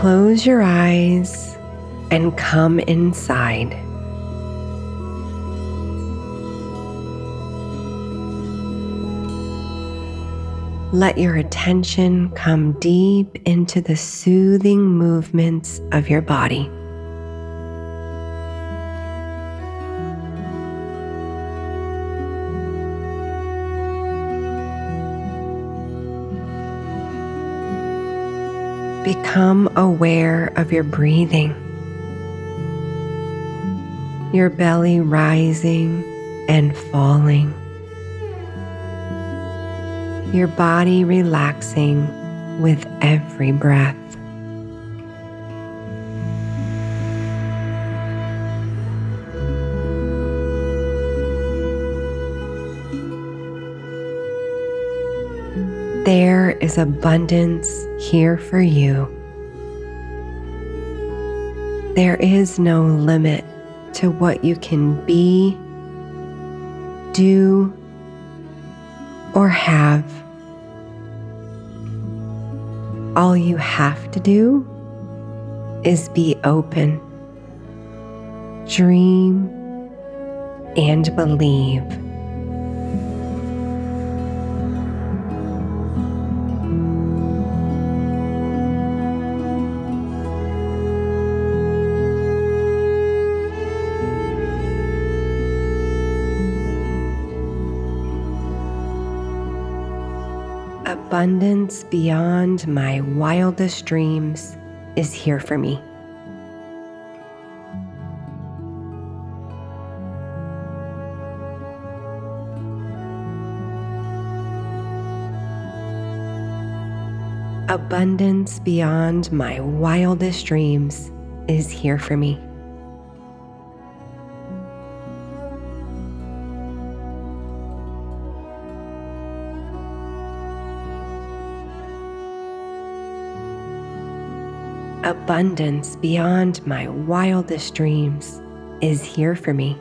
Close your eyes and come inside. Let your attention come deep into the soothing movements of your body. Become aware of your breathing, your belly rising and falling, your body relaxing with every breath. There is abundance here for you. There is no limit to what you can be, do, or have. All you have to do is be open, dream, and believe. Abundance beyond my wildest dreams is here for me. Abundance beyond my wildest dreams is here for me. Abundance beyond my wildest dreams is here for me.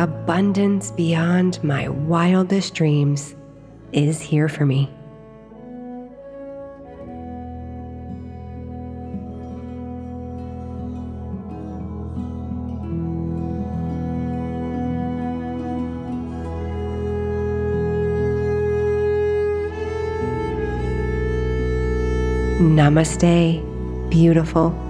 Abundance beyond my wildest dreams is here for me. Namaste, beautiful.